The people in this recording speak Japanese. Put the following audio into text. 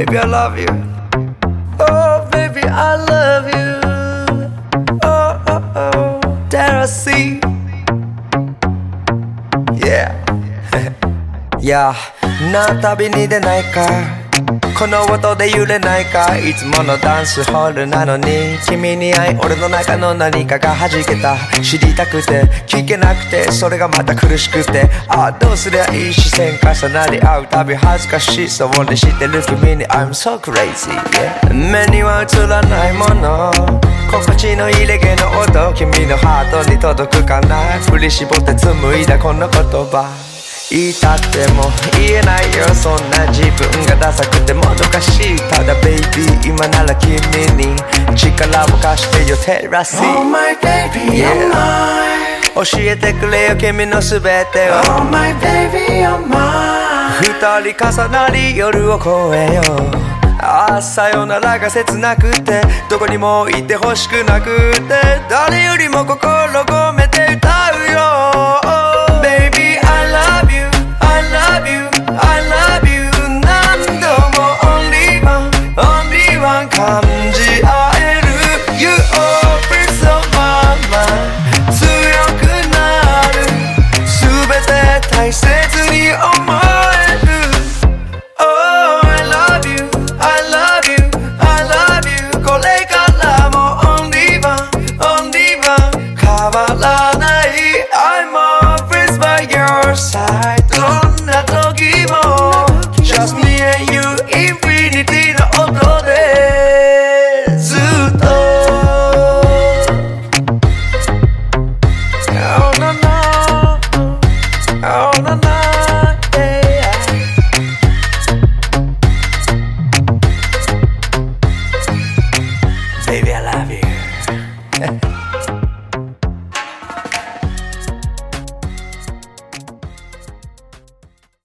Baby I love you Oh baby I love you Oh oh oh That I see Yeah いやな旅に出ないか この音で揺れないかいつものダンスホールなのに。君に会い俺の中の何かが弾けた。知りたくて聞けなくてそれがまた苦しくて。ああどうすりゃいい視線重なり合うたび恥ずかしそうにしてる君に。I'm so crazy、yeah、目には映らないもの。心地のいいレゲの音。君のハートに届くかな。振り絞って紡いだこの言葉。言いたくても言えないよ。そんな自分がダサくてもどかしい。ただベイビー今なら君に力を貸してよテラス。Oh my baby, you're mine 教えてくれよ君のすべてを。Oh my baby, you're mine 二人重なり夜を越えよう。ああさよならが切なくてどこにもいてほしくなくて誰よりも心込め la night I'm always by your side Don't Just me and you Infinity no yeah. Baby, I love you.